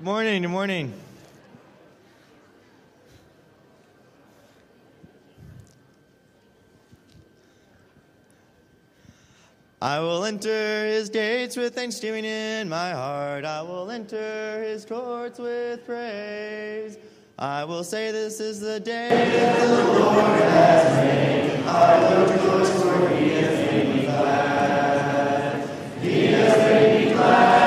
Good morning. Good morning. I will enter his gates with thanksgiving in my heart. I will enter his courts with praise. I will say, This is the day that the Lord has made. I will rejoice, for he has made me glad. He has made me glad.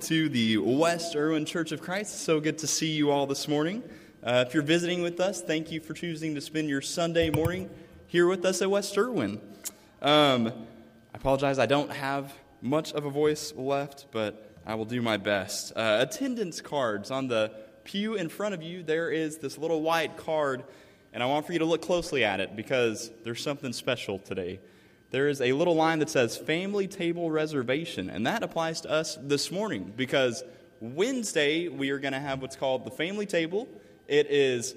To the West Erwin Church of Christ. So good to see you all this morning. Uh, if you're visiting with us, thank you for choosing to spend your Sunday morning here with us at West Irwin. Um, I apologize, I don't have much of a voice left, but I will do my best. Uh, attendance cards on the pew in front of you, there is this little white card, and I want for you to look closely at it because there's something special today there is a little line that says family table reservation, and that applies to us this morning because Wednesday we are going to have what's called the family table. It is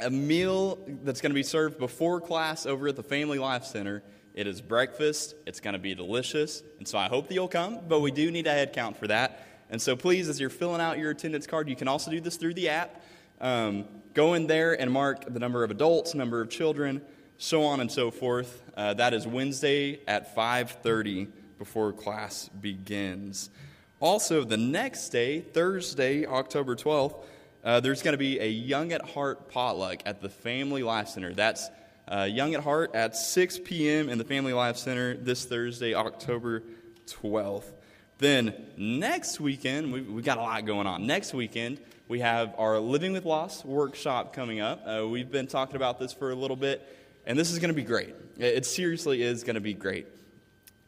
a meal that's going to be served before class over at the Family Life Center. It is breakfast. It's going to be delicious. And so I hope that you'll come, but we do need a head count for that. And so please, as you're filling out your attendance card, you can also do this through the app. Um, go in there and mark the number of adults, number of children, so on and so forth. Uh, that is Wednesday at 5:30 before class begins. Also, the next day, Thursday, October 12th, uh, there's going to be a Young at Heart potluck at the Family Life Center. That's uh, Young at Heart at 6 p.m. in the Family Life Center this Thursday, October 12th. Then next weekend, we've, we've got a lot going on. Next weekend, we have our Living with Loss workshop coming up. Uh, we've been talking about this for a little bit. And this is going to be great. It seriously is going to be great.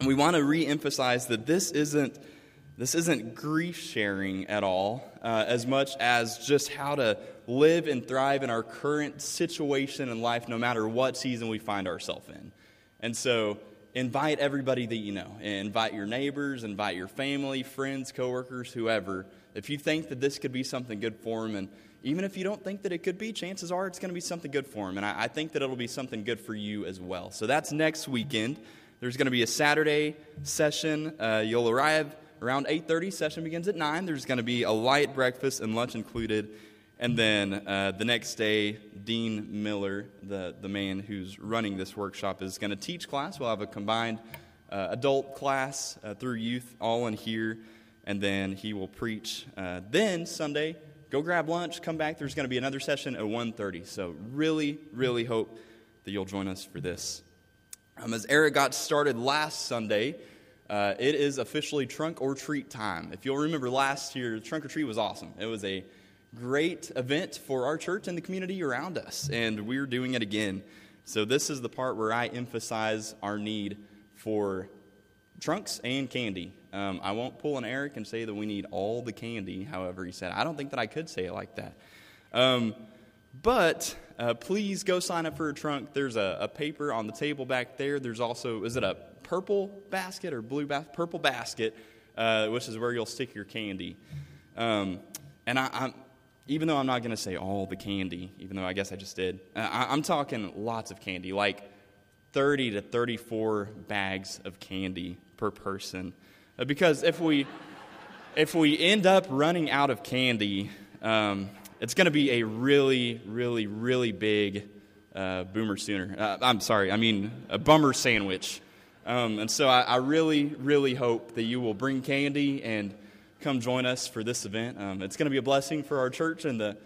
And we want to re-emphasize that this isn't this isn't grief sharing at all, uh, as much as just how to live and thrive in our current situation in life, no matter what season we find ourselves in. And so, invite everybody that you know. Invite your neighbors, invite your family, friends, coworkers, whoever. If you think that this could be something good for them, and even if you don't think that it could be, chances are it's going to be something good for him. And I, I think that it'll be something good for you as well. So that's next weekend. There's going to be a Saturday session. Uh, you'll arrive around 8.30. Session begins at 9. There's going to be a light breakfast and lunch included. And then uh, the next day, Dean Miller, the, the man who's running this workshop, is going to teach class. We'll have a combined uh, adult class uh, through youth all in here. And then he will preach. Uh, then Sunday, go grab lunch, come back. There's going to be another session at 1.30. So really, really hope that you'll join us for this. Um, as Eric got started last Sunday, uh, it is officially trunk or treat time. If you'll remember last year, trunk or treat was awesome. It was a great event for our church and the community around us, and we're doing it again. So this is the part where I emphasize our need for trunks and candy. Um, I won't pull an Eric and say that we need all the candy, however, he said. I don't think that I could say it like that. Um, but uh, please go sign up for a trunk. There's a, a, paper on the table back there. There's also, is it a purple basket or blue basket? Purple basket, uh, which is where you'll stick your candy. Um, and I, am even though I'm not going to say all the candy, even though I guess I just did, uh, I, I'm talking lots of candy, like 30 to 34 bags of candy per person. Uh, because if we, if we end up running out of candy, um, it's going to be a really, really, really big uh, boomer sooner. Uh, I'm sorry, I mean a bummer sandwich. Um, and so I, I, really, really hope that you will bring candy and come join us for this event. Um, it's going to be a blessing for our church and the,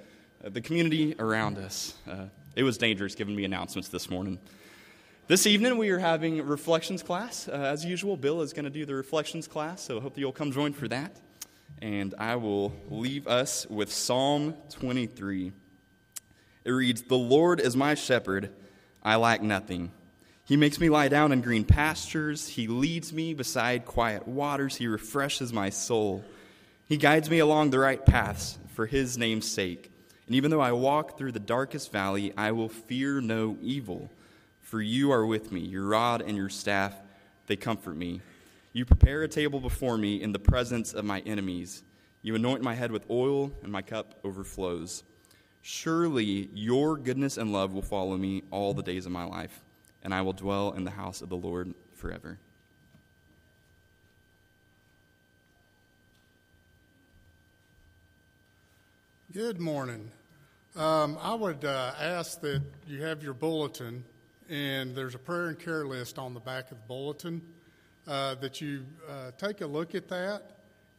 the community around us. Uh, it was dangerous giving me announcements this morning. This evening, we are having reflections class. Uh, as usual, Bill is going to do the reflections class, so I hope that you'll come join for that. And I will leave us with Psalm 23. It reads The Lord is my shepherd, I lack nothing. He makes me lie down in green pastures. He leads me beside quiet waters. He refreshes my soul. He guides me along the right paths for his name's sake. And even though I walk through the darkest valley, I will fear no evil for you are with me, your rod and your staff, they comfort me. You prepare a table before me in the presence of my enemies. You anoint my head with oil, and my cup overflows. Surely your goodness and love will follow me all the days of my life, and I will dwell in the house of the Lord forever. Good morning. Um, I would uh, ask that you have your bulletin and there's a prayer and care list on the back of the bulletin uh, that you uh, take a look at that.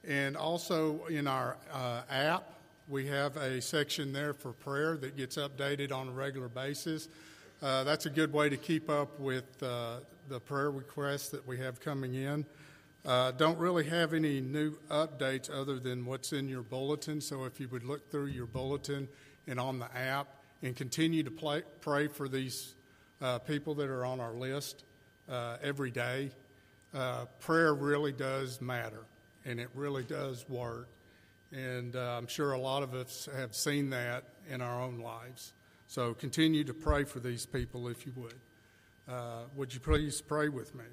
And also in our uh, app, we have a section there for prayer that gets updated on a regular basis. Uh, that's a good way to keep up with uh, the prayer requests that we have coming in. Uh, don't really have any new updates other than what's in your bulletin. So if you would look through your bulletin and on the app and continue to play, pray for these uh, people that are on our list uh, every day. Uh, prayer really does matter, and it really does work. And uh, I'm sure a lot of us have seen that in our own lives. So continue to pray for these people if you would. Uh, would you please pray with me?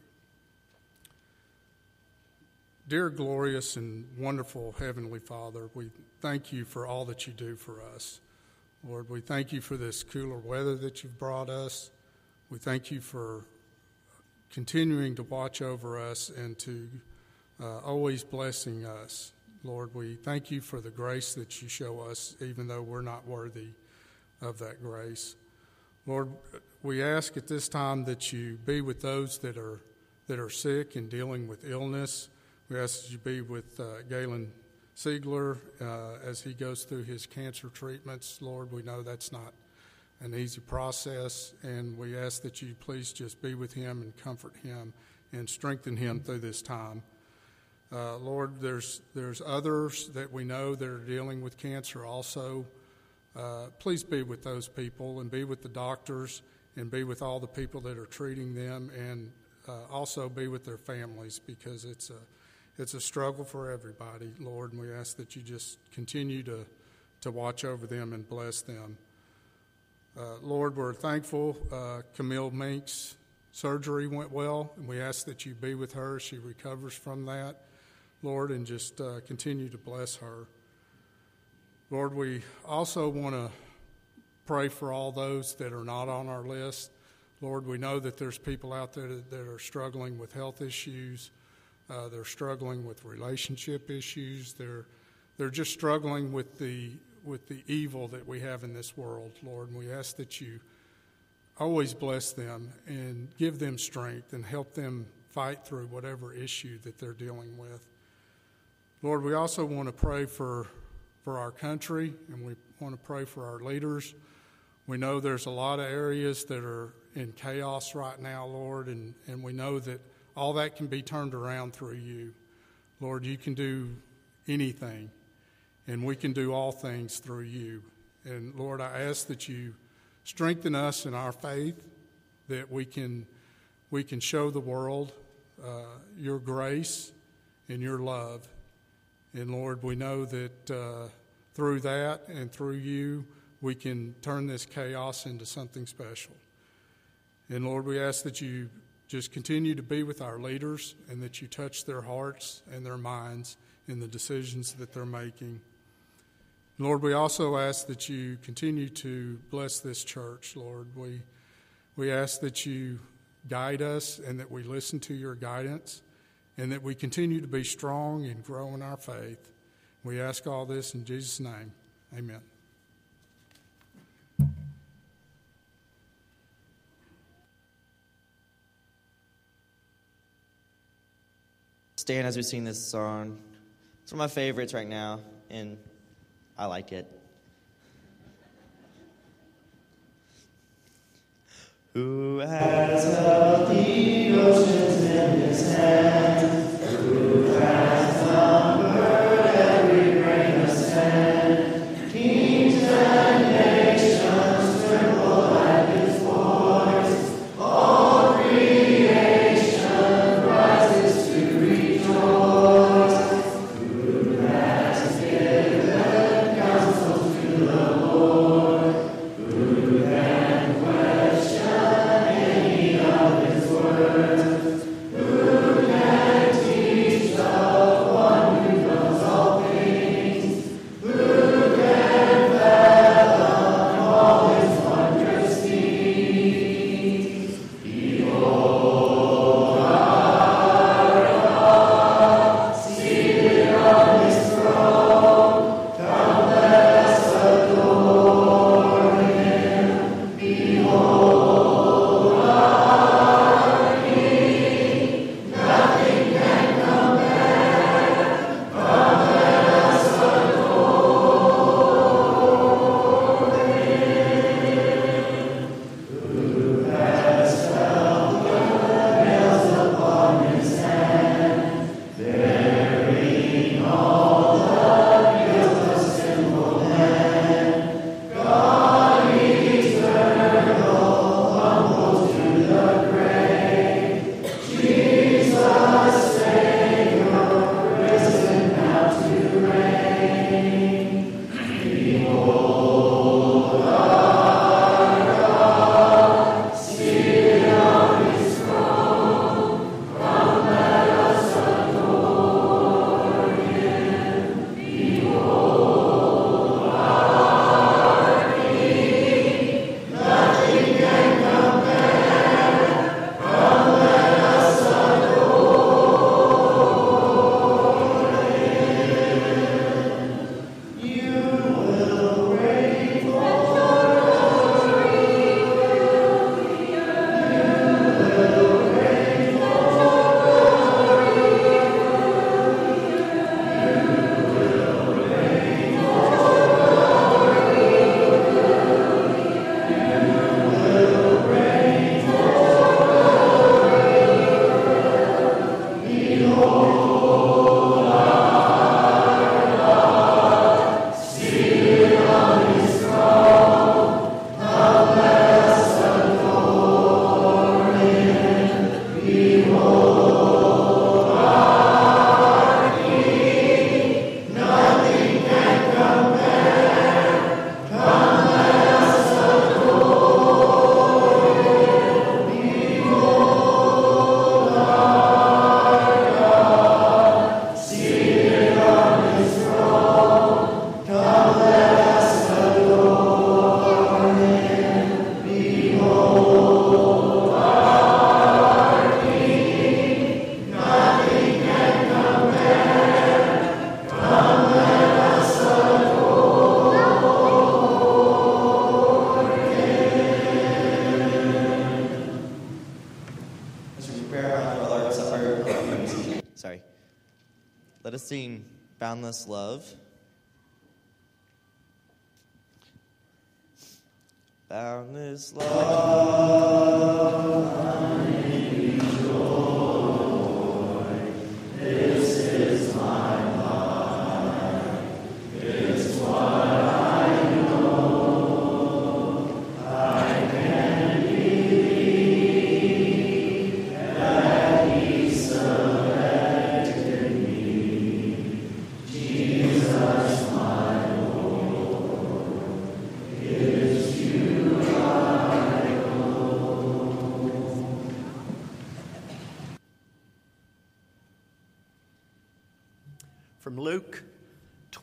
Dear glorious and wonderful Heavenly Father, we thank you for all that you do for us. Lord, we thank you for this cooler weather that you've brought us. We thank you for continuing to watch over us and to uh, always blessing us. Lord, we thank you for the grace that you show us, even though we're not worthy of that grace. Lord, we ask at this time that you be with those that are that are sick and dealing with illness. We ask that you be with uh, Galen Siegler uh, as he goes through his cancer treatments. Lord, we know that's not an easy process, and we ask that you please just be with him and comfort him and strengthen him through this time. Uh, Lord, there's there's others that we know that are dealing with cancer also. Uh, please be with those people and be with the doctors and be with all the people that are treating them and uh, also be with their families because it's a it's a struggle for everybody, Lord, and we ask that you just continue to, to watch over them and bless them. Uh, Lord, we're thankful uh, Camille Mink's surgery went well, and we ask that you be with her as she recovers from that, Lord, and just uh, continue to bless her. Lord, we also want to pray for all those that are not on our list. Lord, we know that there's people out there that are struggling with health issues. Uh, they're struggling with relationship issues. They're they're just struggling with the with the evil that we have in this world, Lord. And we ask that you always bless them and give them strength and help them fight through whatever issue that they're dealing with. Lord, we also want to pray for for our country and we want to pray for our leaders. We know there's a lot of areas that are in chaos right now, Lord, and, and we know that all that can be turned around through you. Lord, you can do anything, and we can do all things through you. And Lord, I ask that you strengthen us in our faith, that we can, we can show the world uh, your grace and your love. And Lord, we know that uh, through that and through you, we can turn this chaos into something special. And Lord, we ask that you just continue to be with our leaders and that you touch their hearts and their minds in the decisions that they're making. Lord, we also ask that you continue to bless this church, Lord. We, we ask that you guide us and that we listen to your guidance and that we continue to be strong and grow in our faith. We ask all this in Jesus' name. Amen. stand as we sing this song. It's one of my favorites right now, and I like it. Who has held the oceans in his hand?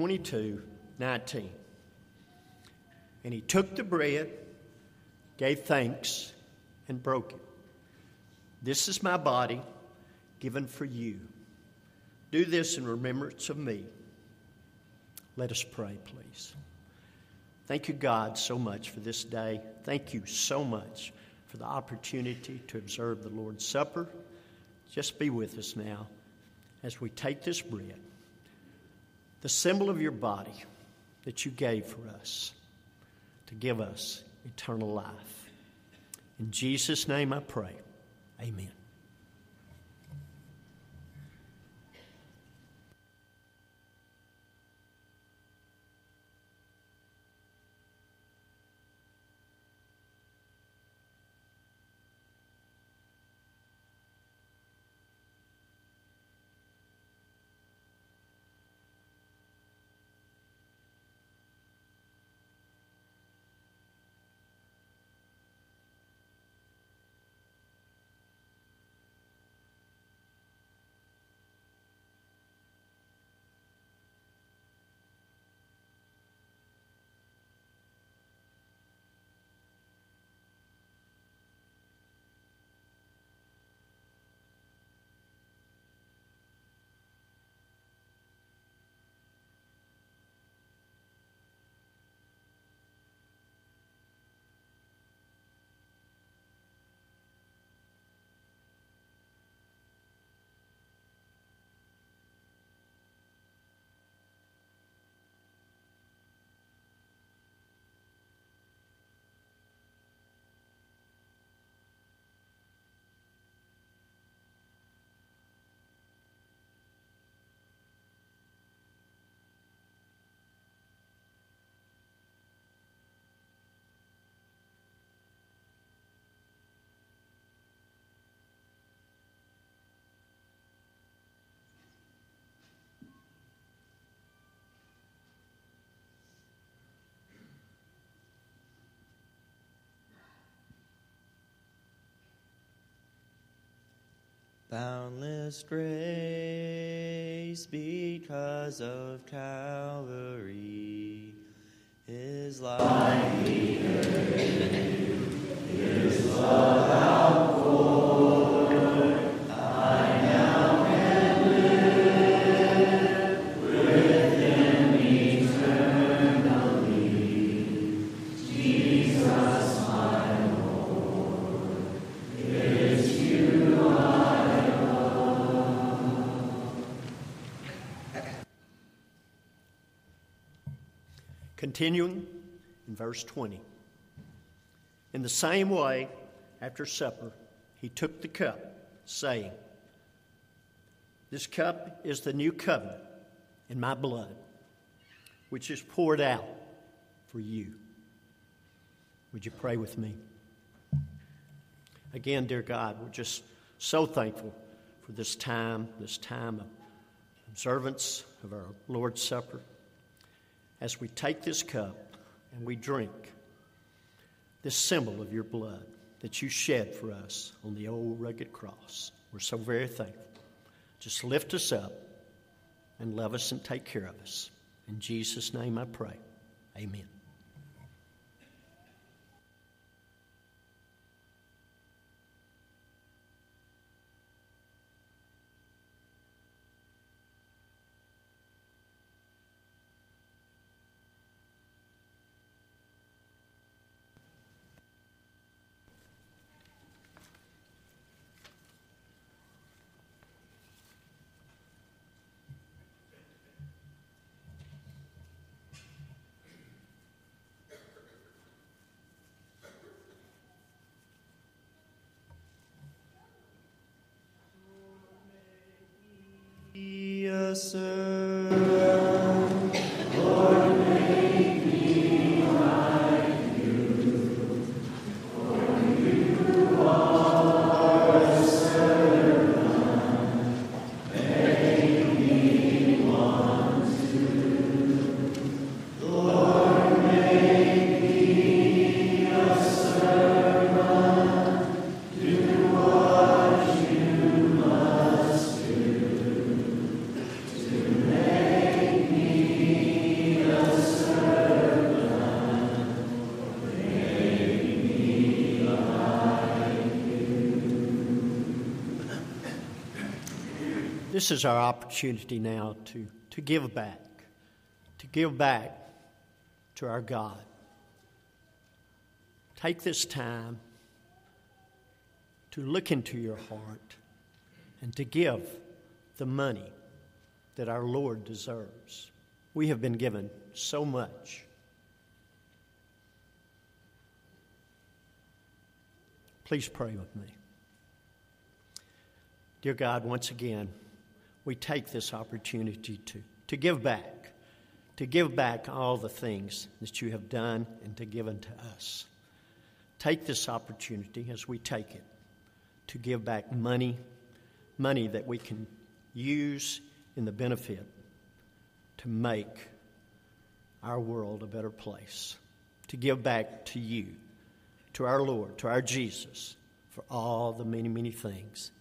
22 19. And he took the bread, gave thanks, and broke it. This is my body given for you. Do this in remembrance of me. Let us pray, please. Thank you, God, so much for this day. Thank you so much for the opportunity to observe the Lord's Supper. Just be with us now as we take this bread, the symbol of your body that you gave for us to give us eternal life. In Jesus' name I pray. Amen. Boundless grace because of Calvary is life. Continuing in verse 20. In the same way, after supper, he took the cup, saying, This cup is the new covenant in my blood, which is poured out for you. Would you pray with me? Again, dear God, we're just so thankful for this time, this time of observance of our Lord's Supper. As we take this cup and we drink this symbol of your blood that you shed for us on the old rugged cross, we're so very thankful. Just lift us up and love us and take care of us. In Jesus' name I pray. Amen. This is our opportunity now to, to give back, to give back to our God. Take this time to look into your heart and to give the money that our Lord deserves. We have been given so much. Please pray with me. Dear God, once again, we take this opportunity to, to give back, to give back all the things that you have done and to give unto us. Take this opportunity as we take it to give back money, money that we can use in the benefit to make our world a better place, to give back to you, to our Lord, to our Jesus, for all the many, many things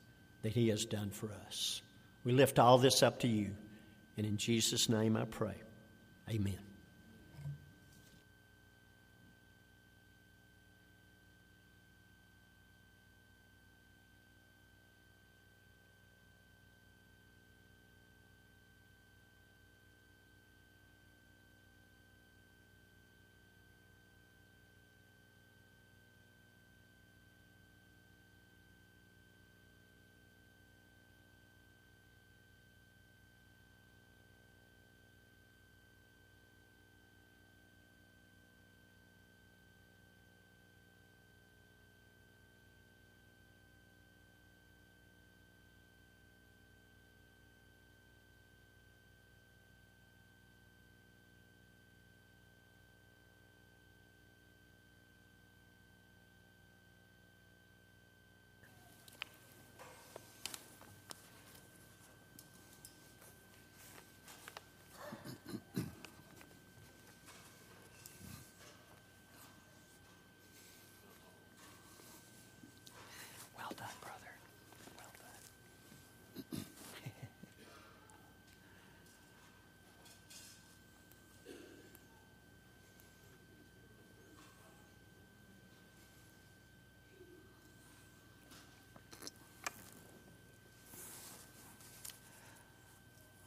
that He has done for us. We lift all this up to you, and in Jesus' name I pray. Amen.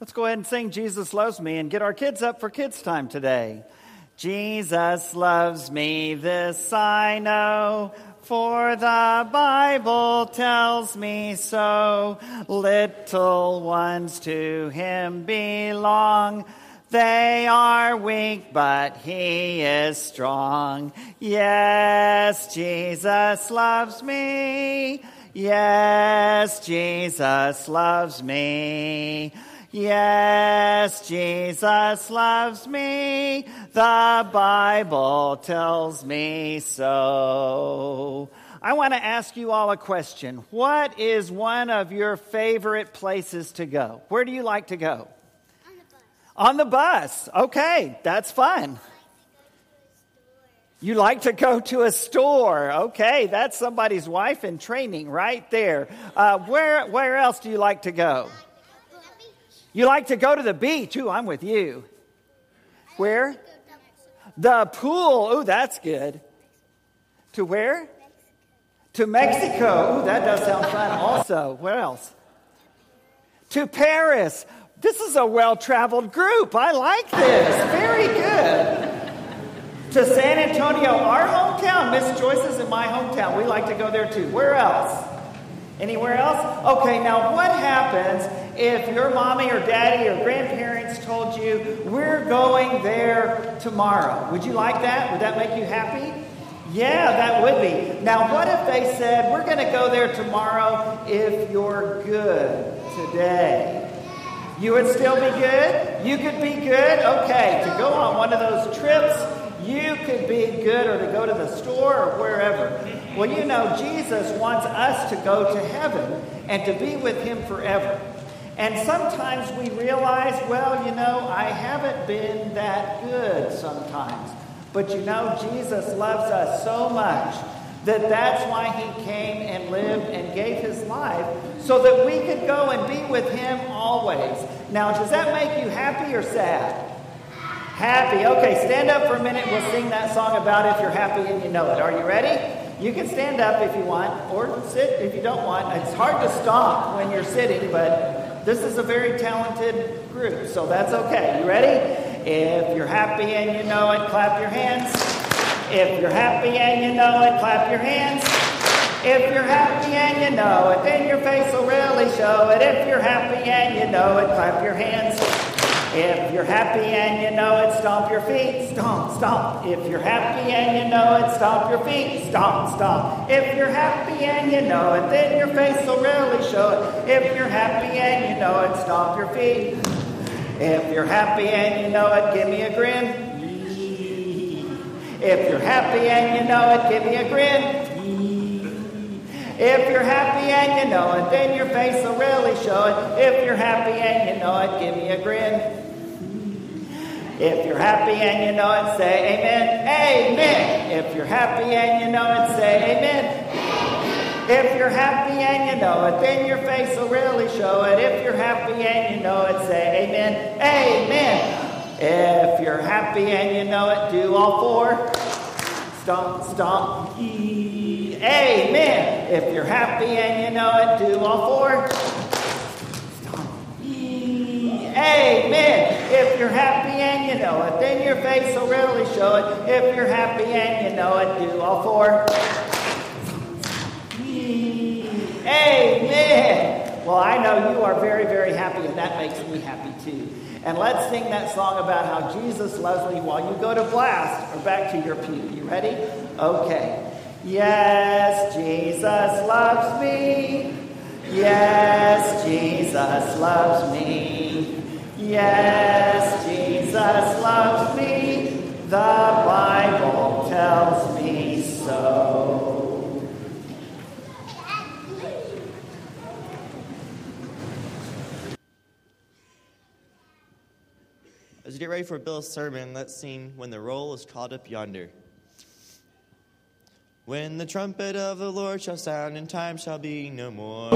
Let's go ahead and sing Jesus Loves Me and get our kids up for kids' time today. Jesus loves me, this I know, for the Bible tells me so. Little ones to him belong. They are weak, but he is strong. Yes, Jesus loves me. Yes, Jesus loves me. Yes, Jesus loves me. The Bible tells me so. I want to ask you all a question. What is one of your favorite places to go? Where do you like to go? On the bus. On the bus. Okay, that's fun. You like to go to a store. Okay, that's somebody's wife in training right there. Uh, where, where else do you like to go? You like to go to the beach. Ooh, I'm with you. Where? The pool. Ooh, that's good. To where? To Mexico. Ooh, that does sound fun also. Where else? To Paris. This is a well traveled group. I like this. Very good. To San Antonio, our hometown. Miss Joyce is in my hometown. We like to go there too. Where else? Anywhere else? Okay, now what happens if your mommy or daddy or grandparents told you, we're going there tomorrow? Would you like that? Would that make you happy? Yeah, that would be. Now, what if they said, we're going to go there tomorrow if you're good today? You would still be good? You could be good? Okay, to go on one of those trips, you could be good or to go to the store or wherever. Well, you know, Jesus wants us to go to heaven and to be with Him forever. And sometimes we realize, well, you know, I haven't been that good sometimes. But you know, Jesus loves us so much that that's why he came and lived and gave his life so that we could go and be with him always. Now, does that make you happy or sad? Happy. Okay, stand up for a minute. We'll sing that song about if you're happy and you know it. Are you ready? You can stand up if you want, or sit if you don't want. It's hard to stop when you're sitting, but this is a very talented group, so that's okay. You ready? If you're happy and you know it, clap your hands. If you're happy and you know it, clap your hands. If you're happy and you know it, then your face will really show it. If you're happy and you know it, clap your hands. If you're happy and you know it, stomp your feet, stomp, stomp. If you're happy and you know it, stomp your feet, stomp, stomp. If you're happy and you know it, then your face will really show it. If you're happy and you know it, stomp your feet. If you're happy and you know it, give me a grin. If you're happy and you know it, give me a grin. If you're happy and you know it, then your face will really show it. If you're happy and you know it, give me a grin. If you're happy and you know it, say amen. Amen. If you're happy and you know it, say amen. If you're happy and you know it, then your face will really show it. If you're happy and you know it, say amen. Amen. If you're happy and you know it, do all four. Stomp, stomp. Amen. If you're happy and you know it, do all four. Amen. If you're happy and you know it, then your face will readily show it. If you're happy and you know it, do all four. Amen. Well, I know you are very, very happy, and that makes me happy too. And let's sing that song about how Jesus loves me while you go to blast or back to your pew. You ready? Okay. Yes, Jesus loves me. Yes, Jesus loves me. Yes, Jesus loves me. The Bible tells me so. As you get ready for Bill's sermon, let's sing When the Roll is Called Up Yonder. When the trumpet of the Lord shall sound and time shall be no more.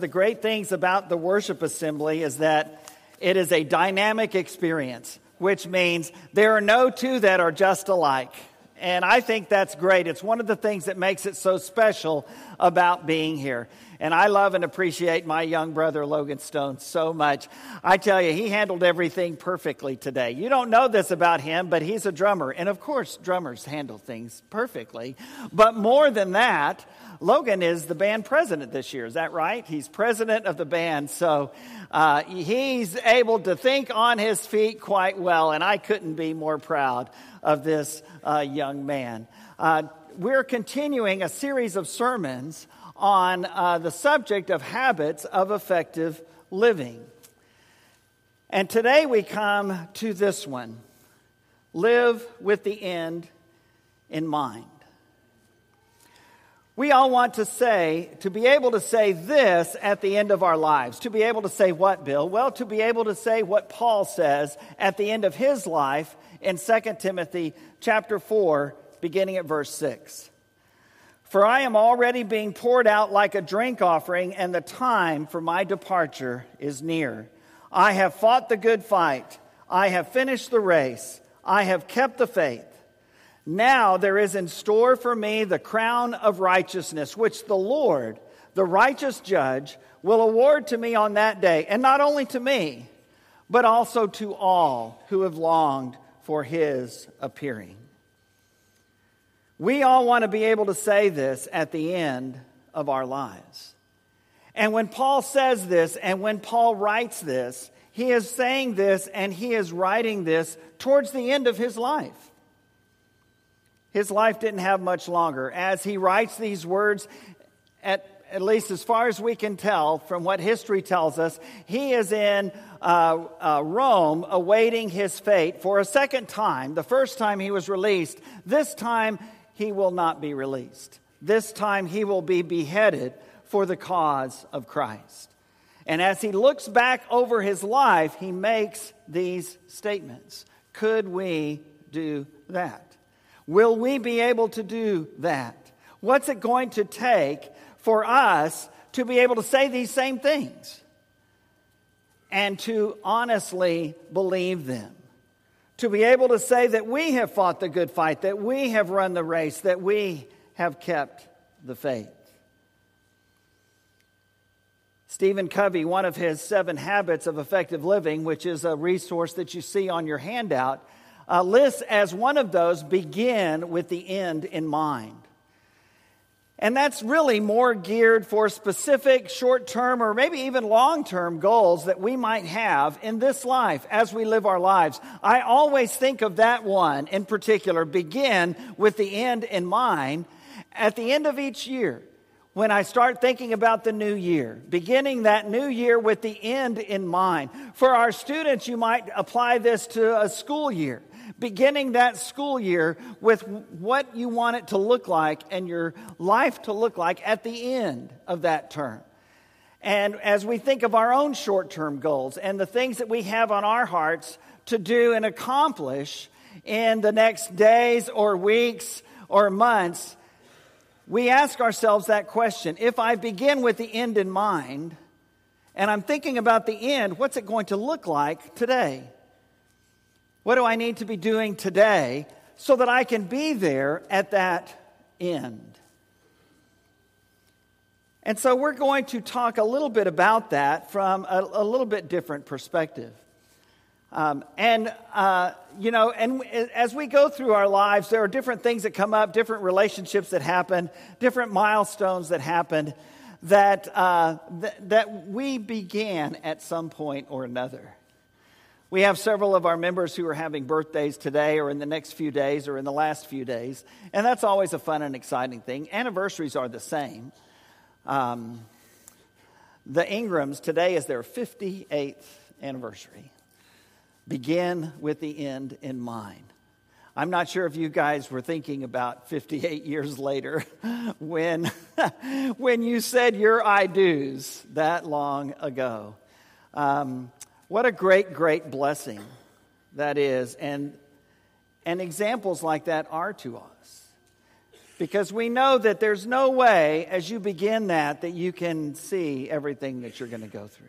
Of the great things about the worship assembly is that it is a dynamic experience, which means there are no two that are just alike. And I think that's great. It's one of the things that makes it so special about being here. And I love and appreciate my young brother, Logan Stone, so much. I tell you, he handled everything perfectly today. You don't know this about him, but he's a drummer. And of course, drummers handle things perfectly. But more than that, Logan is the band president this year. Is that right? He's president of the band. So uh, he's able to think on his feet quite well. And I couldn't be more proud of this uh, young man. Uh, we're continuing a series of sermons on uh, the subject of habits of effective living. And today we come to this one live with the end in mind. We all want to say, to be able to say this at the end of our lives. To be able to say what, Bill? Well, to be able to say what Paul says at the end of his life in 2 Timothy chapter 4, beginning at verse 6. For I am already being poured out like a drink offering, and the time for my departure is near. I have fought the good fight. I have finished the race. I have kept the faith. Now there is in store for me the crown of righteousness, which the Lord, the righteous judge, will award to me on that day, and not only to me, but also to all who have longed for his appearing. We all want to be able to say this at the end of our lives. And when Paul says this and when Paul writes this, he is saying this and he is writing this towards the end of his life. His life didn't have much longer. As he writes these words, at, at least as far as we can tell from what history tells us, he is in uh, uh, Rome awaiting his fate for a second time. The first time he was released, this time he will not be released. This time he will be beheaded for the cause of Christ. And as he looks back over his life, he makes these statements Could we do that? Will we be able to do that? What's it going to take for us to be able to say these same things and to honestly believe them? To be able to say that we have fought the good fight, that we have run the race, that we have kept the faith. Stephen Covey, one of his seven habits of effective living, which is a resource that you see on your handout, uh, lists as one of those begin with the end in mind. And that's really more geared for specific short term or maybe even long term goals that we might have in this life as we live our lives. I always think of that one in particular, begin with the end in mind at the end of each year. When I start thinking about the new year, beginning that new year with the end in mind. For our students, you might apply this to a school year beginning that school year with what you want it to look like and your life to look like at the end of that term. And as we think of our own short term goals and the things that we have on our hearts to do and accomplish in the next days or weeks or months, we ask ourselves that question if I begin with the end in mind and I'm thinking about the end, what's it going to look like today? What do I need to be doing today so that I can be there at that end? And so we're going to talk a little bit about that from a, a little bit different perspective. Um, and, uh, you know, and as we go through our lives, there are different things that come up, different relationships that happen, different milestones that happen that, uh, th- that we began at some point or another. We have several of our members who are having birthdays today or in the next few days or in the last few days, and that's always a fun and exciting thing. Anniversaries are the same. Um, the Ingrams, today is their 58th anniversary. Begin with the end in mind. I'm not sure if you guys were thinking about 58 years later when, when you said your I do's that long ago. Um, what a great, great blessing that is. And, and examples like that are to us. Because we know that there's no way, as you begin that, that you can see everything that you're going to go through.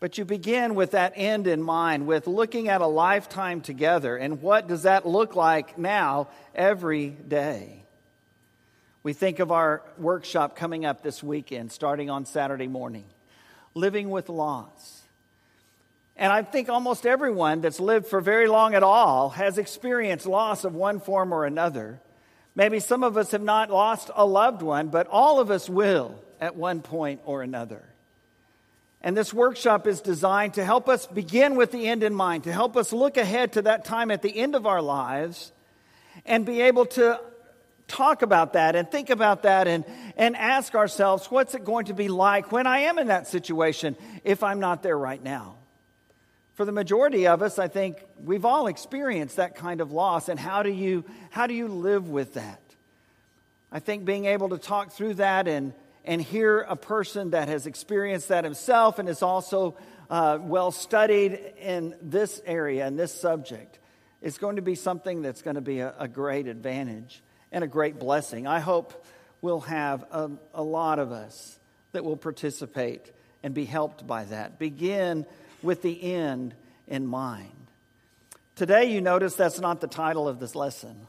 But you begin with that end in mind, with looking at a lifetime together. And what does that look like now every day? We think of our workshop coming up this weekend, starting on Saturday morning, living with loss. And I think almost everyone that's lived for very long at all has experienced loss of one form or another. Maybe some of us have not lost a loved one, but all of us will at one point or another. And this workshop is designed to help us begin with the end in mind, to help us look ahead to that time at the end of our lives and be able to talk about that and think about that and, and ask ourselves, what's it going to be like when I am in that situation if I'm not there right now? For the majority of us, I think we've all experienced that kind of loss. And how do you, how do you live with that? I think being able to talk through that and and hear a person that has experienced that himself and is also uh, well studied in this area and this subject is going to be something that's going to be a, a great advantage and a great blessing. I hope we'll have a, a lot of us that will participate and be helped by that. Begin with the end in mind. Today, you notice that's not the title of this lesson.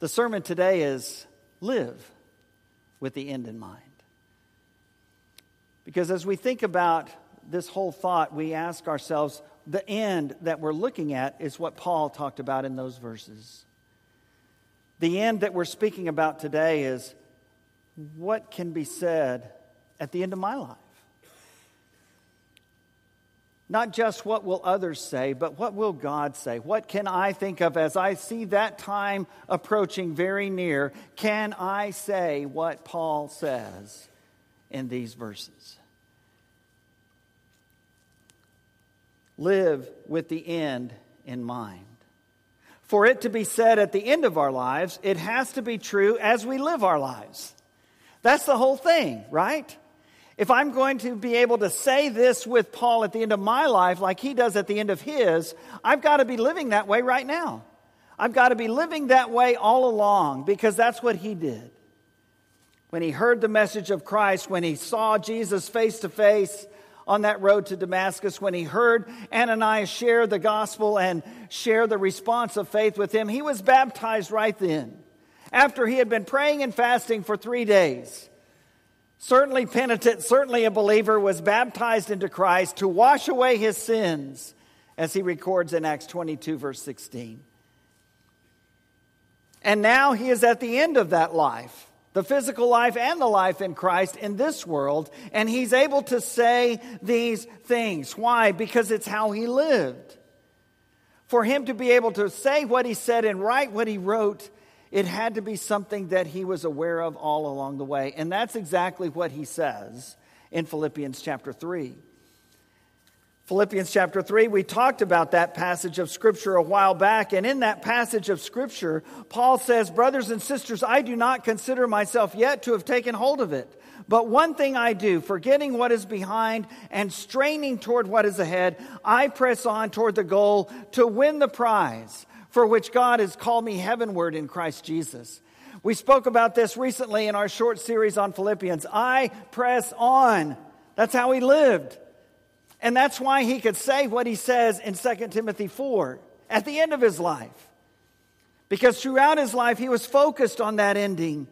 The sermon today is Live with the end in mind. Because as we think about this whole thought, we ask ourselves the end that we're looking at is what Paul talked about in those verses. The end that we're speaking about today is what can be said at the end of my life. Not just what will others say, but what will God say? What can I think of as I see that time approaching very near? Can I say what Paul says in these verses? Live with the end in mind. For it to be said at the end of our lives, it has to be true as we live our lives. That's the whole thing, right? If I'm going to be able to say this with Paul at the end of my life, like he does at the end of his, I've got to be living that way right now. I've got to be living that way all along because that's what he did. When he heard the message of Christ, when he saw Jesus face to face on that road to Damascus, when he heard Ananias share the gospel and share the response of faith with him, he was baptized right then. After he had been praying and fasting for three days certainly penitent, certainly a believer, was baptized into Christ to wash away his sins, as he records in Acts 22, verse 16. And now he is at the end of that life, the physical life and the life in Christ in this world, and he's able to say these things. Why? Because it's how he lived. For him to be able to say what he said and write what he wrote it had to be something that he was aware of all along the way. And that's exactly what he says in Philippians chapter 3. Philippians chapter 3, we talked about that passage of Scripture a while back. And in that passage of Scripture, Paul says, Brothers and sisters, I do not consider myself yet to have taken hold of it. But one thing I do, forgetting what is behind and straining toward what is ahead, I press on toward the goal to win the prize for which God has called me heavenward in Christ Jesus. We spoke about this recently in our short series on Philippians. I press on. That's how he lived. And that's why he could say what he says in 2 Timothy 4 at the end of his life. Because throughout his life, he was focused on that ending.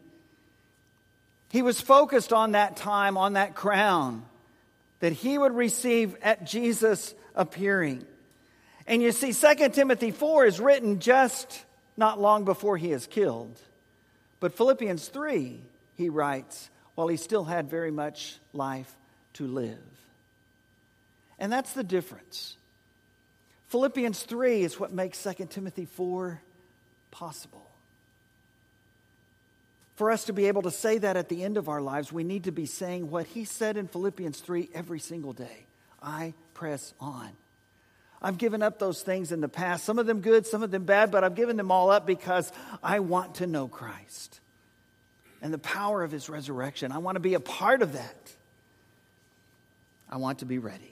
He was focused on that time, on that crown that he would receive at Jesus' appearing. And you see, 2 Timothy 4 is written just not long before he is killed. But Philippians 3, he writes, while he still had very much life to live. And that's the difference. Philippians 3 is what makes 2 Timothy 4 possible. For us to be able to say that at the end of our lives, we need to be saying what he said in Philippians 3 every single day I press on. I've given up those things in the past, some of them good, some of them bad, but I've given them all up because I want to know Christ and the power of his resurrection. I want to be a part of that. I want to be ready.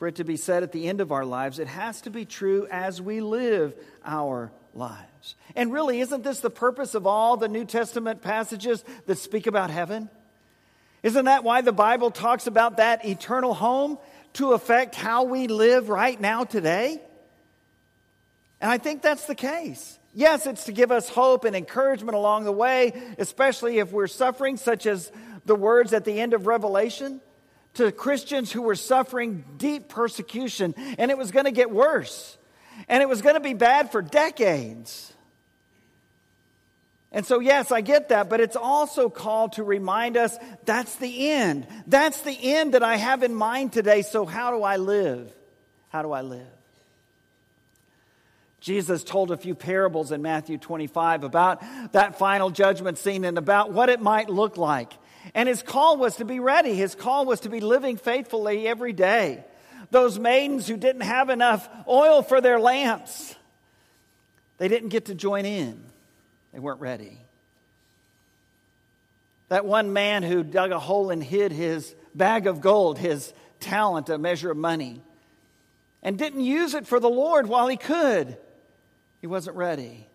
For it to be said at the end of our lives. It has to be true as we live our lives. And really, isn't this the purpose of all the New Testament passages that speak about heaven? Isn't that why the Bible talks about that eternal home to affect how we live right now today? And I think that's the case. Yes, it's to give us hope and encouragement along the way, especially if we're suffering, such as the words at the end of Revelation to Christians who were suffering deep persecution, and it was going to get worse, and it was going to be bad for decades. And so, yes, I get that, but it's also called to remind us that's the end. That's the end that I have in mind today. So, how do I live? How do I live? Jesus told a few parables in Matthew 25 about that final judgment scene and about what it might look like. And his call was to be ready. His call was to be living faithfully every day. Those maidens who didn't have enough oil for their lamps, they didn't get to join in. They weren't ready. That one man who dug a hole and hid his bag of gold, his talent, a measure of money, and didn't use it for the Lord while he could, he wasn't ready.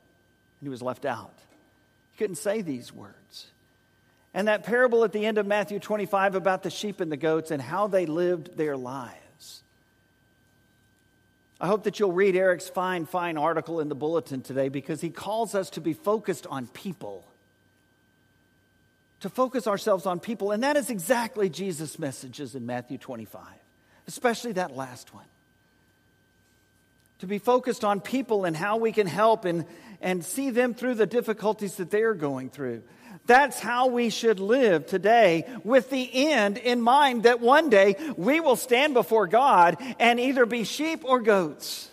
And he was left out. He couldn't say these words. And that parable at the end of Matthew 25 about the sheep and the goats and how they lived their lives. I hope that you'll read Eric's fine, fine article in the bulletin today because he calls us to be focused on people. To focus ourselves on people. And that is exactly Jesus' messages in Matthew 25, especially that last one. To be focused on people and how we can help and, and see them through the difficulties that they're going through. That's how we should live today with the end in mind that one day we will stand before God and either be sheep or goats.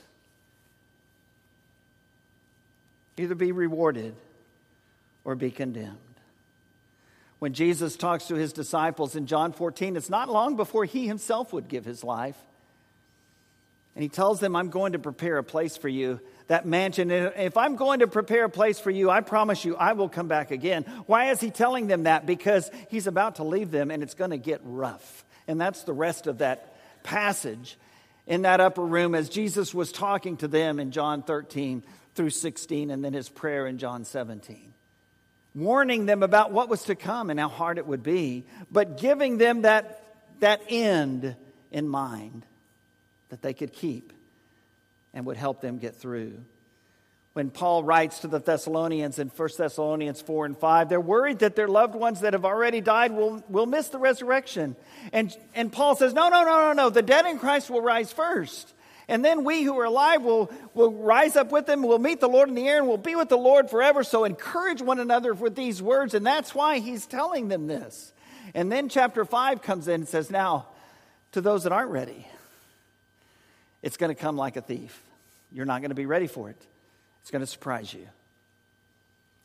Either be rewarded or be condemned. When Jesus talks to his disciples in John 14, it's not long before he himself would give his life. And he tells them, I'm going to prepare a place for you that mansion. And If I'm going to prepare a place for you, I promise you I will come back again. Why is he telling them that? Because he's about to leave them and it's going to get rough. And that's the rest of that passage in that upper room as Jesus was talking to them in John 13 through 16 and then his prayer in John 17. Warning them about what was to come and how hard it would be, but giving them that, that end in mind that they could keep and would help them get through. When Paul writes to the Thessalonians in 1 Thessalonians 4 and 5, they're worried that their loved ones that have already died will, will miss the resurrection. And, and Paul says, No, no, no, no, no. The dead in Christ will rise first. And then we who are alive will, will rise up with them, we'll meet the Lord in the air, and we'll be with the Lord forever. So encourage one another with these words. And that's why he's telling them this. And then chapter 5 comes in and says, Now, to those that aren't ready, it's going to come like a thief. You're not going to be ready for it. It's going to surprise you.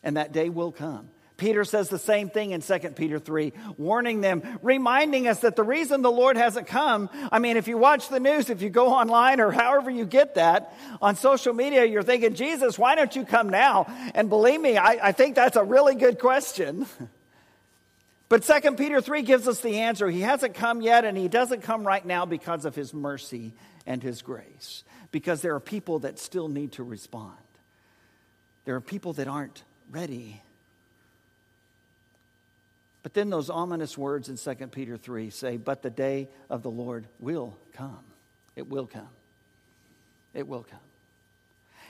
And that day will come. Peter says the same thing in 2 Peter 3, warning them, reminding us that the reason the Lord hasn't come, I mean, if you watch the news, if you go online or however you get that on social media, you're thinking, Jesus, why don't you come now? And believe me, I, I think that's a really good question. But 2 Peter 3 gives us the answer. He hasn't come yet, and he doesn't come right now because of his mercy and His grace because there are people that still need to respond. There are people that aren't ready. But then those ominous words in 2 Peter 3 say, But the day of the Lord will come. It will come. It will come.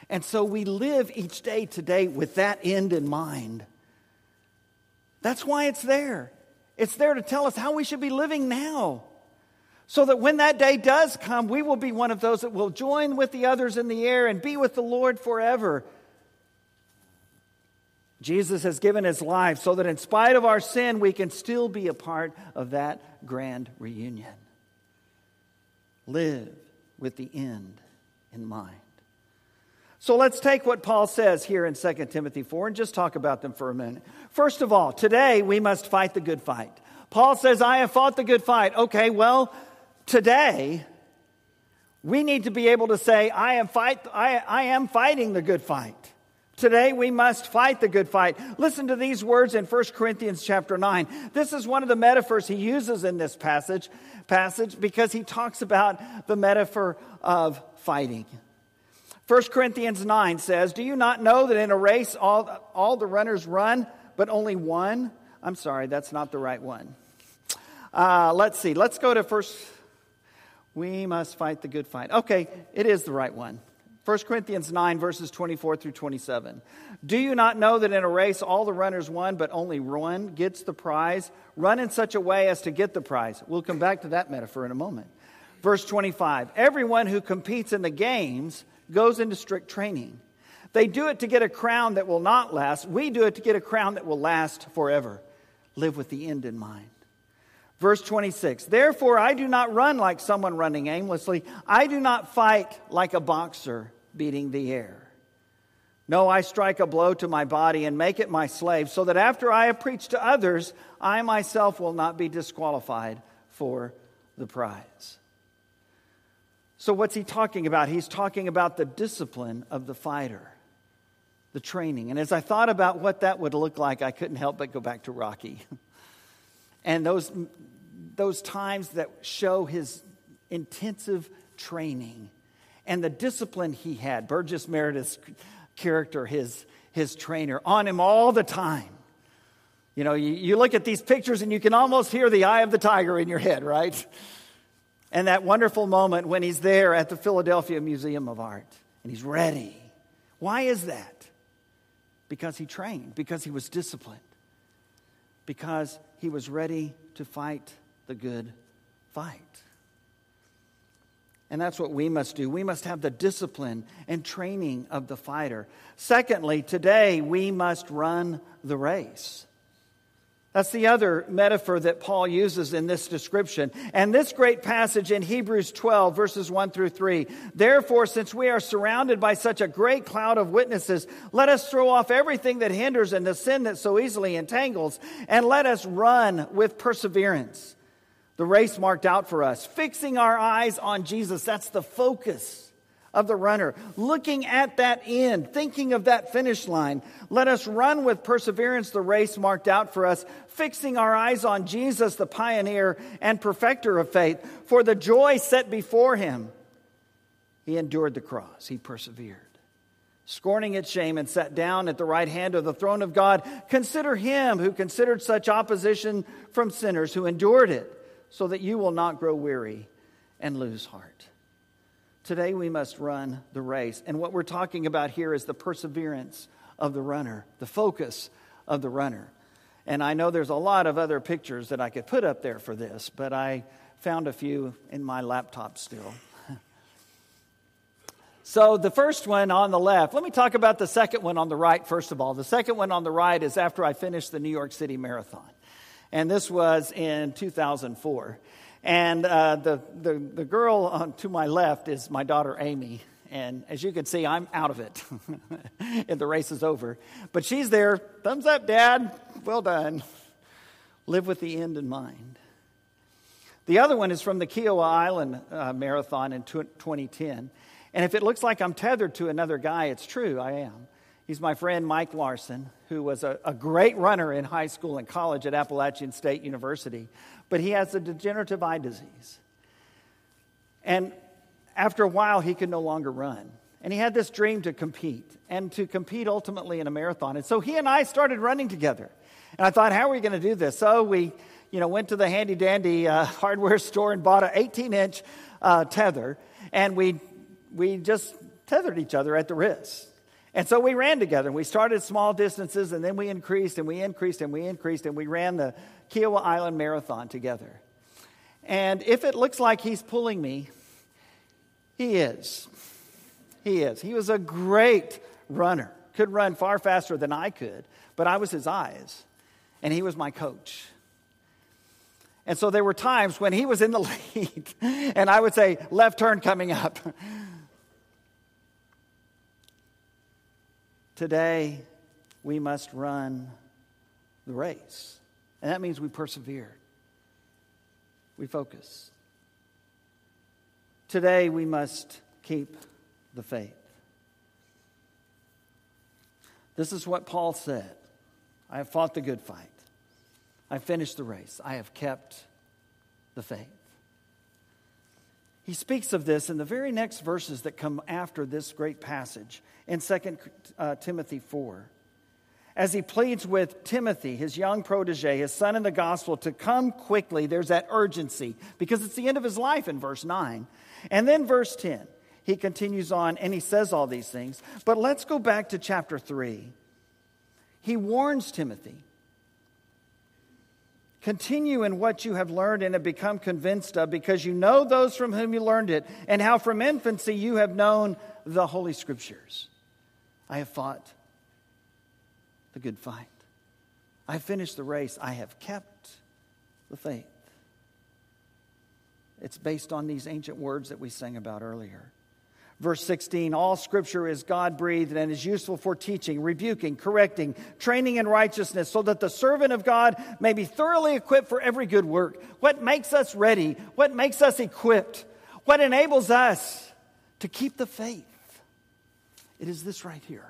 And so we live each day today with that end in mind. That's why it's there. It's there to tell us how we should be living now so that when that day does come, we will be one of those that will join with the others in the air and be with the Lord forever. Jesus has given his life so that in spite of our sin, we can still be a part of that grand reunion. Live with the end in mind. So let's take what Paul says here in 2 Timothy 4 and just talk about them for a minute. First of all, today we must fight the good fight. Paul says, I have fought the good fight. Okay, well, today, we need to be able to say, I am, fight, I, I am fighting the good fight. Today we must fight the good fight. Listen to these words in 1 Corinthians chapter 9. This is one of the metaphors he uses in this passage, passage because he talks about the metaphor of fighting. 1 Corinthians 9 says, Do you not know that in a race all, all the runners run, but only one? I'm sorry, that's not the right one. Uh, let's see. Let's go to first. We must fight the good fight. Okay, it is the right one. 1 Corinthians 9, verses 24 through 27. Do you not know that in a race all the runners won, but only one gets the prize? Run in such a way as to get the prize. We'll come back to that metaphor in a moment. Verse 25 Everyone who competes in the games goes into strict training. They do it to get a crown that will not last. We do it to get a crown that will last forever. Live with the end in mind. Verse 26 Therefore, I do not run like someone running aimlessly. I do not fight like a boxer beating the air. No, I strike a blow to my body and make it my slave, so that after I have preached to others, I myself will not be disqualified for the prize. So, what's he talking about? He's talking about the discipline of the fighter, the training. And as I thought about what that would look like, I couldn't help but go back to Rocky. and those, those times that show his intensive training and the discipline he had. Burgess Meredith's character, his, his trainer, on him all the time. You know, you, you look at these pictures and you can almost hear the eye of the tiger in your head, right? And that wonderful moment when he's there at the Philadelphia Museum of Art and he's ready. Why is that? Because he trained, because he was disciplined, because he was ready to fight the good fight. And that's what we must do. We must have the discipline and training of the fighter. Secondly, today we must run the race. That's the other metaphor that Paul uses in this description. And this great passage in Hebrews 12, verses 1 through 3. Therefore, since we are surrounded by such a great cloud of witnesses, let us throw off everything that hinders and the sin that so easily entangles, and let us run with perseverance the race marked out for us, fixing our eyes on Jesus. That's the focus of the runner. Looking at that end, thinking of that finish line. Let us run with perseverance the race marked out for us, fixing our eyes on Jesus, the pioneer and perfecter of faith. For the joy set before him, he endured the cross, he persevered. Scorning its shame and sat down at the right hand of the throne of God. Consider him who considered such opposition from sinners, who endured it so that you will not grow weary and lose heart. Today we must run the race. And what we're talking about here is the perseverance of the runner, the focus of the runner. And I know there's a lot of other pictures that I could put up there for this, but I found a few in my laptop still. so the first one on the left, let me talk about the second one on the right first of all. The second one on the right is after I finished the New York City Marathon and this was in 2004. And uh, the, the, the girl to my left is my daughter Amy. And as you can see, I'm out of it. and the race is over. But she's there. Thumbs up, Dad. Well done. Live with the end in mind. The other one is from the Kiawah Island uh, Marathon in 2010. And if it looks like I'm tethered to another guy, it's true, I am. He's my friend Mike Larson, who was a, a, great runner in high school and college at Appalachian State University, but he has a degenerative eye disease. And after a while, he could no longer run. And he had this dream to compete and to compete ultimately in a marathon. And so he and I started running together. And I thought, how are we going to do this? So we, you know, went to the handy dandy uh, hardware store and bought an 18 inch uh, tether. And we, we just tethered each other at the wrist. And so we ran together. and We started small distances and then we increased and we increased and we increased and we ran the Kiawah Island Marathon together. And if it looks like he's pulling me, he is. He is. He was a great runner, could run far faster than I could, but I was his eyes, and he was my coach. And so there were times when he was in the lead, and I would say, left turn coming up. Today, we must run the race. And that means we persevere, we focus. Today, we must keep the faith. This is what Paul said I have fought the good fight, I finished the race, I have kept the faith. He speaks of this in the very next verses that come after this great passage in 2 uh, Timothy 4. As he pleads with Timothy, his young protege, his son in the gospel, to come quickly, there's that urgency because it's the end of his life in verse 9. And then verse 10, he continues on and he says all these things. But let's go back to chapter 3. He warns Timothy Continue in what you have learned and have become convinced of, because you know those from whom you learned it, and how from infancy you have known the Holy Scriptures. I have fought the good fight. I have finished the race. I have kept the faith. It's based on these ancient words that we sang about earlier. Verse 16 All scripture is God breathed and is useful for teaching, rebuking, correcting, training in righteousness, so that the servant of God may be thoroughly equipped for every good work. What makes us ready? What makes us equipped? What enables us to keep the faith? It is this right here.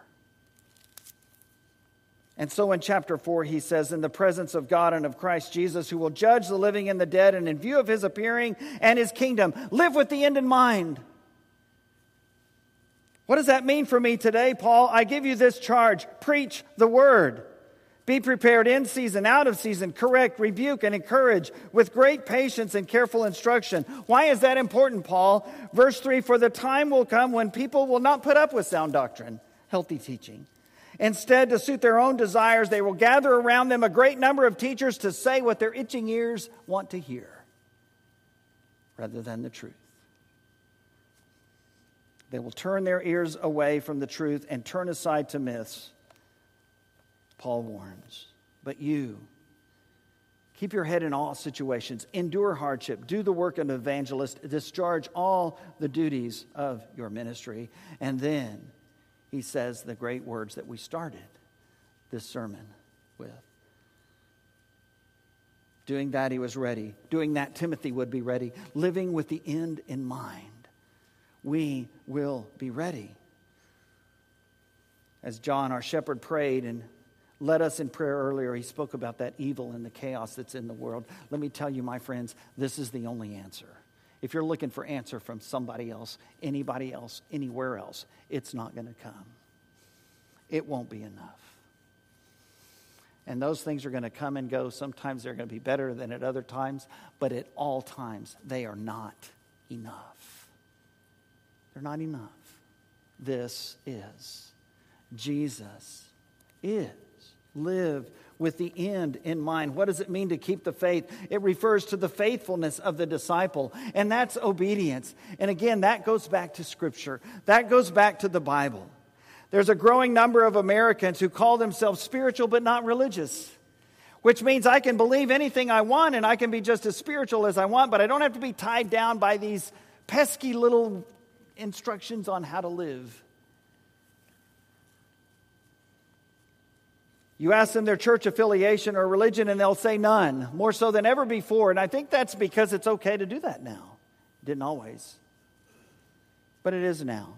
And so in chapter 4, he says, In the presence of God and of Christ Jesus, who will judge the living and the dead, and in view of his appearing and his kingdom, live with the end in mind. What does that mean for me today, Paul? I give you this charge preach the word. Be prepared in season, out of season, correct, rebuke, and encourage with great patience and careful instruction. Why is that important, Paul? Verse 3 For the time will come when people will not put up with sound doctrine, healthy teaching. Instead, to suit their own desires, they will gather around them a great number of teachers to say what their itching ears want to hear rather than the truth. They will turn their ears away from the truth and turn aside to myths. Paul warns. But you, keep your head in all situations, endure hardship, do the work of an evangelist, discharge all the duties of your ministry. And then he says the great words that we started this sermon with. Doing that, he was ready. Doing that, Timothy would be ready. Living with the end in mind we will be ready. As John, our shepherd, prayed and led us in prayer earlier, he spoke about that evil and the chaos that's in the world. Let me tell you, my friends, this is the only answer. If you're looking for answer from somebody else, anybody else, anywhere else, it's not going to come. It won't be enough. And those things are going to come and go. Sometimes they're going to be better than at other times, but at all times, they are not enough. They're not enough. This is. Jesus is. Live with the end in mind. What does it mean to keep the faith? It refers to the faithfulness of the disciple, and that's obedience. And again, that goes back to Scripture, that goes back to the Bible. There's a growing number of Americans who call themselves spiritual but not religious, which means I can believe anything I want and I can be just as spiritual as I want, but I don't have to be tied down by these pesky little instructions on how to live. You ask them their church affiliation or religion, and they'll say none, more so than ever before. And I think that's because it's okay to do that now. Didn't always, but it is now.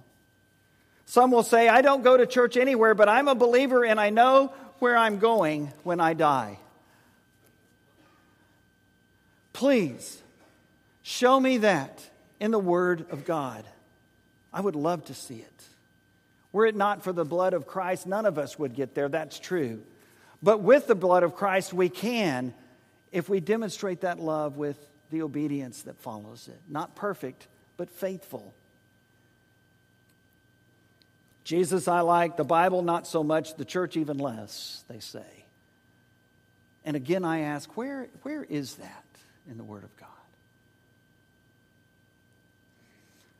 Some will say, I don't go to church anywhere, but I'm a believer and I know where I'm going when I die. Please show me that in the Word of God. I would love to see it. Were it not for the blood of Christ, none of us would get there. That's true. But with the blood of Christ, we can if we demonstrate that love with the obedience that follows it. Not perfect, but faithful. Jesus, I like. The Bible, not so much. The church, even less, they say. And again, I ask, where, where is that in the Word of God?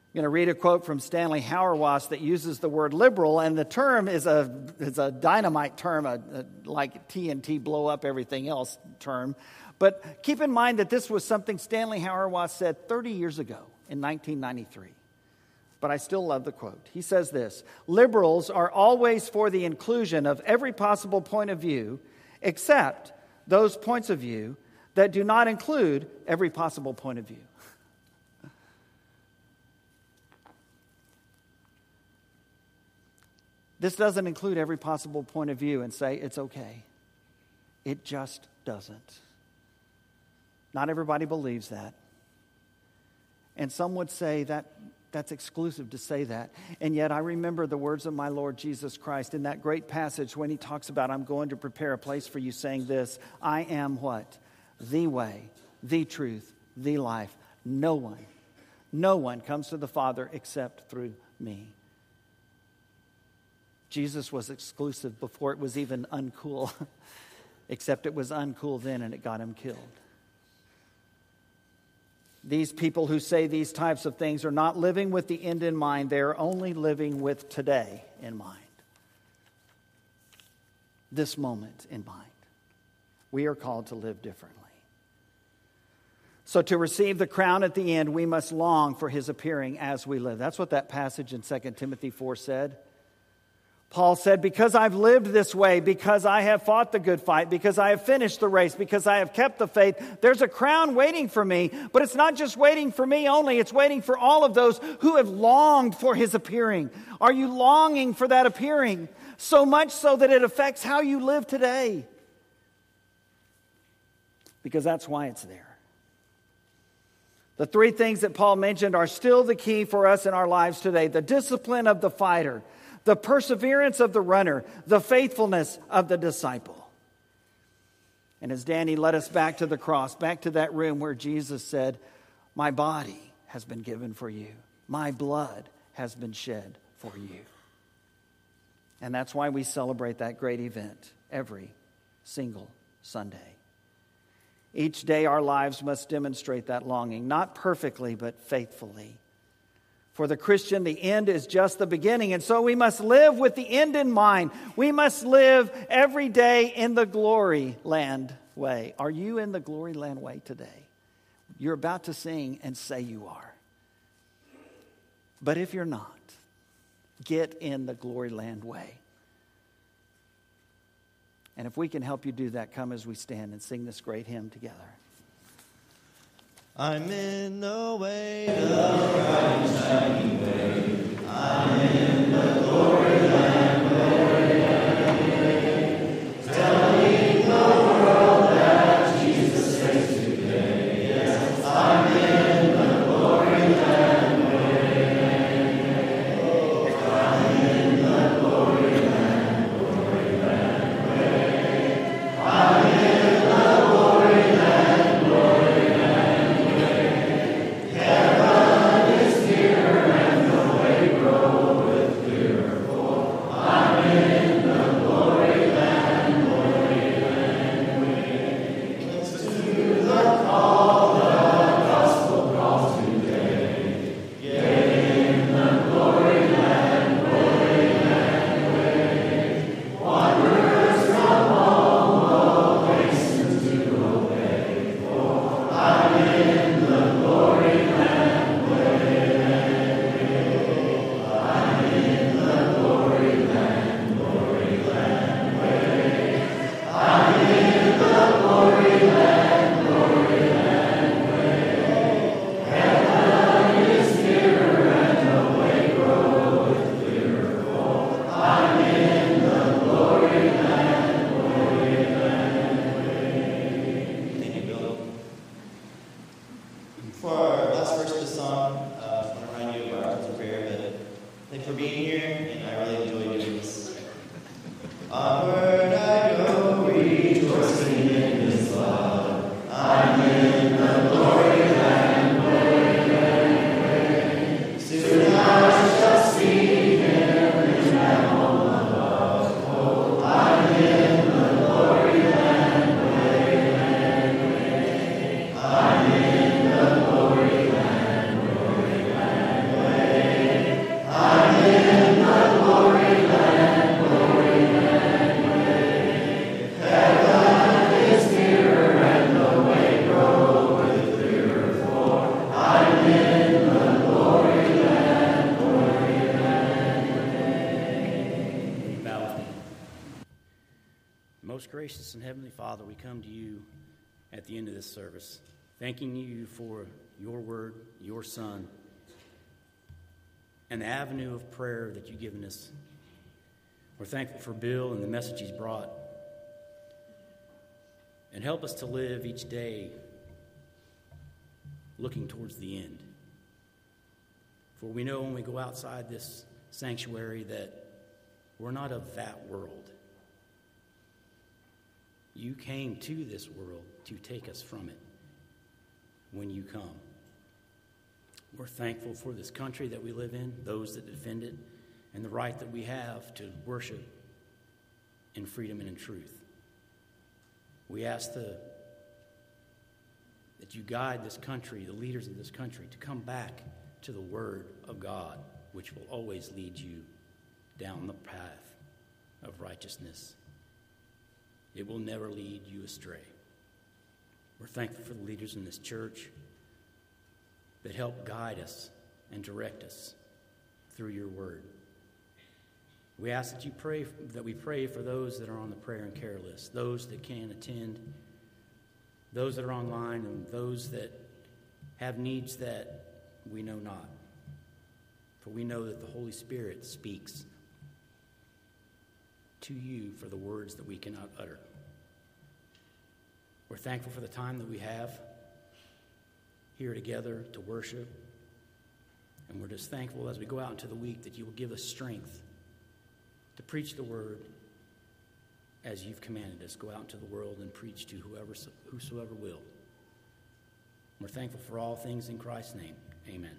I'm going to read a quote from Stanley Hauerwas that uses the word liberal, and the term is a, is a dynamite term, a, a, like TNT blow up everything else term. But keep in mind that this was something Stanley Hauerwas said 30 years ago in 1993. But I still love the quote. He says this Liberals are always for the inclusion of every possible point of view, except those points of view that do not include every possible point of view. This doesn't include every possible point of view and say it's okay. It just doesn't. Not everybody believes that. And some would say that that's exclusive to say that. And yet, I remember the words of my Lord Jesus Christ in that great passage when he talks about, I'm going to prepare a place for you, saying this I am what? The way, the truth, the life. No one, no one comes to the Father except through me. Jesus was exclusive before it was even uncool, except it was uncool then and it got him killed. These people who say these types of things are not living with the end in mind, they are only living with today in mind. This moment in mind. We are called to live differently. So, to receive the crown at the end, we must long for his appearing as we live. That's what that passage in 2 Timothy 4 said. Paul said, Because I've lived this way, because I have fought the good fight, because I have finished the race, because I have kept the faith, there's a crown waiting for me. But it's not just waiting for me only, it's waiting for all of those who have longed for his appearing. Are you longing for that appearing? So much so that it affects how you live today. Because that's why it's there. The three things that Paul mentioned are still the key for us in our lives today the discipline of the fighter the perseverance of the runner, the faithfulness of the disciple. And as Danny led us back to the cross, back to that room where Jesus said, My body has been given for you, my blood has been shed for you. And that's why we celebrate that great event every single Sunday. Each day, our lives must demonstrate that longing, not perfectly, but faithfully. For the Christian, the end is just the beginning. And so we must live with the end in mind. We must live every day in the glory land way. Are you in the glory land way today? You're about to sing and say you are. But if you're not, get in the glory land way. And if we can help you do that, come as we stand and sing this great hymn together. I'm in the way, the bright shining way. I'm in the glory land, glory land. Gracious and heavenly Father, we come to you at the end of this service, thanking you for your word, your Son, and the avenue of prayer that you've given us. We're thankful for Bill and the message he's brought. And help us to live each day looking towards the end. For we know when we go outside this sanctuary that we're not of that world. You came to this world to take us from it when you come. We're thankful for this country that we live in, those that defend it, and the right that we have to worship in freedom and in truth. We ask the, that you guide this country, the leaders of this country, to come back to the Word of God, which will always lead you down the path of righteousness. It will never lead you astray. We're thankful for the leaders in this church that help guide us and direct us through your word. We ask that you pray that we pray for those that are on the prayer and care list, those that can attend, those that are online, and those that have needs that we know not. For we know that the Holy Spirit speaks to you for the words that we cannot utter. We're thankful for the time that we have here together to worship. And we're just thankful as we go out into the week that you will give us strength to preach the word as you've commanded us. Go out into the world and preach to whoever, whosoever will. We're thankful for all things in Christ's name. Amen.